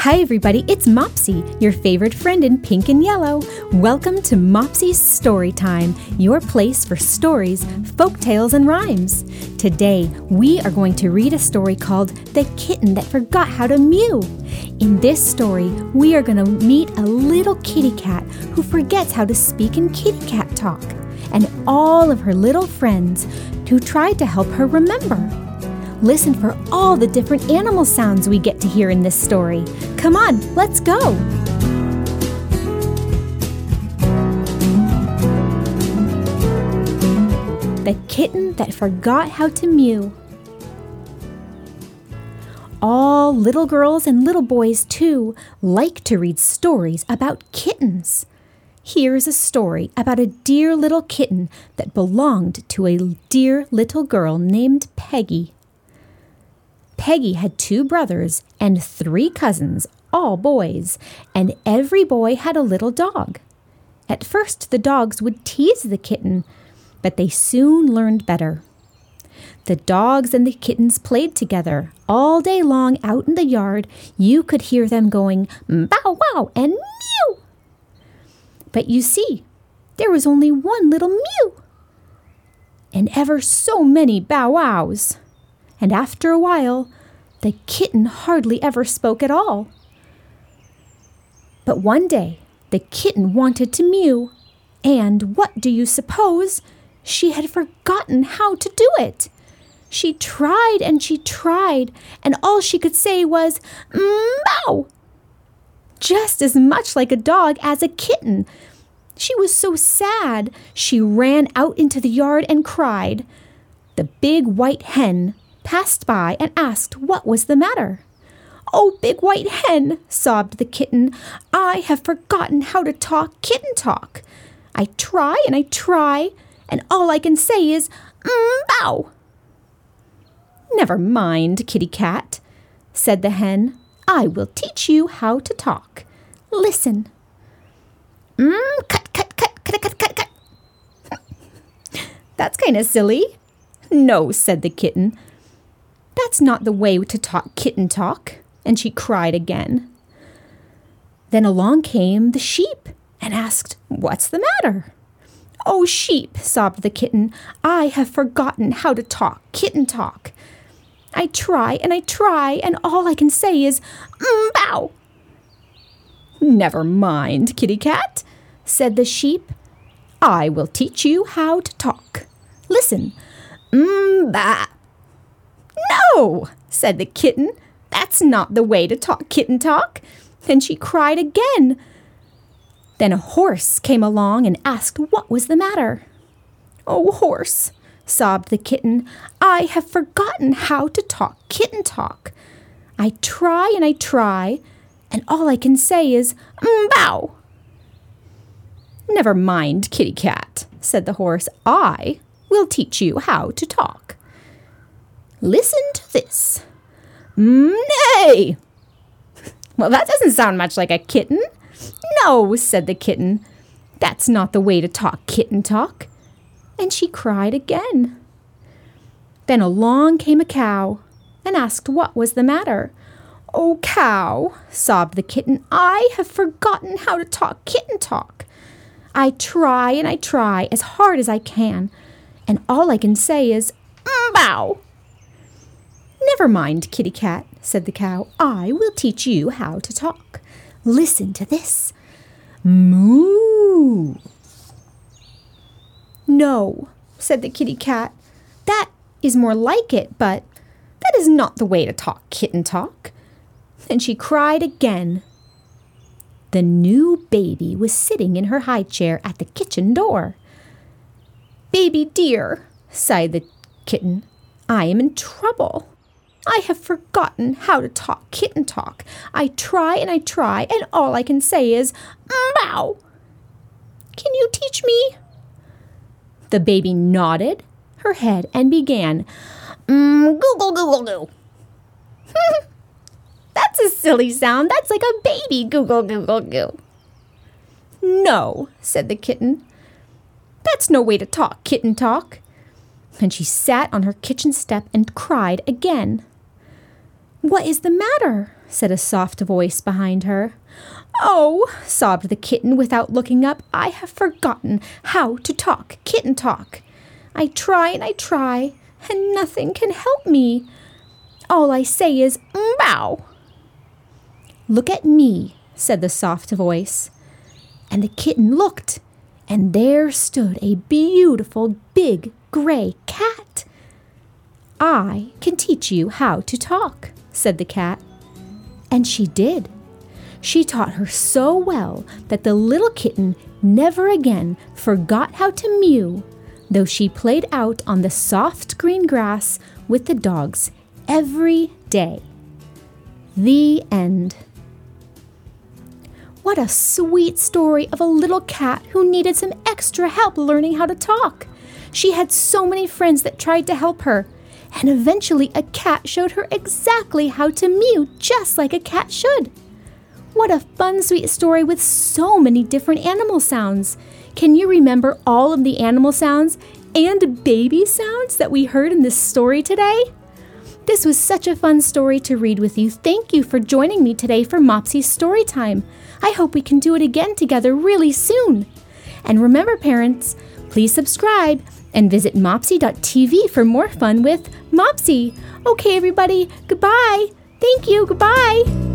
Hi, everybody, it's Mopsy, your favorite friend in pink and yellow. Welcome to Mopsy's Story Time, your place for stories, folk tales, and rhymes. Today, we are going to read a story called The Kitten That Forgot How to Mew. In this story, we are going to meet a little kitty cat who forgets how to speak in kitty cat talk, and all of her little friends who try to help her remember. Listen for all the different animal sounds we get to hear in this story. Come on, let's go! The Kitten That Forgot How to Mew. All little girls and little boys, too, like to read stories about kittens. Here's a story about a dear little kitten that belonged to a dear little girl named Peggy. Peggy had two brothers and three cousins, all boys, and every boy had a little dog. At first, the dogs would tease the kitten, but they soon learned better. The dogs and the kittens played together all day long out in the yard. You could hear them going bow wow and mew. But you see, there was only one little mew, and ever so many bow wows and after a while, the kitten hardly ever spoke at all. But one day, the kitten wanted to mew, and what do you suppose? She had forgotten how to do it. She tried and she tried, and all she could say was, Meow! Just as much like a dog as a kitten. She was so sad, she ran out into the yard and cried. The big white hen passed by and asked what was the matter. Oh, big white hen, sobbed the kitten, I have forgotten how to talk kitten talk. I try and I try, and all I can say is, mm, bow. Never mind, kitty cat, said the hen. I will teach you how to talk. Listen. Mmm, cut, cut, cut, cut, cut, cut, cut. That's kind of silly. No, said the kitten. That's not the way to talk kitten talk. And she cried again. Then along came the sheep and asked, What's the matter? Oh, sheep, sobbed the kitten, I have forgotten how to talk kitten talk. I try and I try, and all I can say is, mm, bow. Never mind, kitty cat, said the sheep. I will teach you how to talk. Listen, mm, bah. No, said the kitten. That's not the way to talk kitten talk. And she cried again. Then a horse came along and asked what was the matter. Oh, horse, sobbed the kitten, I have forgotten how to talk kitten talk. I try and I try, and all I can say is, mm, bow. Never mind, kitty cat, said the horse. I will teach you how to talk. Listen to this. Nay! Well, that doesn't sound much like a kitten. No, said the kitten. That's not the way to talk kitten talk. And she cried again. Then along came a cow and asked what was the matter. Oh, cow, sobbed the kitten, I have forgotten how to talk kitten talk. I try and I try as hard as I can, and all I can say is, mm, bow. Never mind, kitty cat, said the cow. I will teach you how to talk. Listen to this. Moo. No, said the kitty cat. That is more like it, but that is not the way to talk kitten talk. And she cried again. The new baby was sitting in her high chair at the kitchen door. Baby dear, sighed the kitten, I am in trouble. I have forgotten how to talk kitten talk. I try and I try, and all I can say is, Bow! Can you teach me? The baby nodded her head and began, mm, Google, Google, goo. That's a silly sound. That's like a baby Google, Google, goo. No, said the kitten. That's no way to talk kitten talk. And she sat on her kitchen step and cried again. What is the matter? said a soft voice behind her. Oh, sobbed the kitten without looking up, I have forgotten how to talk kitten talk. I try and I try, and nothing can help me. All I say is. Look at me, said the soft voice. And the kitten looked, and there stood a beautiful big gray cat. I can teach you how to talk, said the cat. And she did. She taught her so well that the little kitten never again forgot how to mew, though she played out on the soft green grass with the dogs every day. The end. What a sweet story of a little cat who needed some extra help learning how to talk. She had so many friends that tried to help her, and eventually a cat showed her exactly how to mew just like a cat should. What a fun, sweet story with so many different animal sounds. Can you remember all of the animal sounds and baby sounds that we heard in this story today? This was such a fun story to read with you. Thank you for joining me today for Mopsy's Story Time. I hope we can do it again together really soon. And remember, parents, please subscribe and visit mopsy.tv for more fun with Mopsy. Okay, everybody, goodbye. Thank you, goodbye.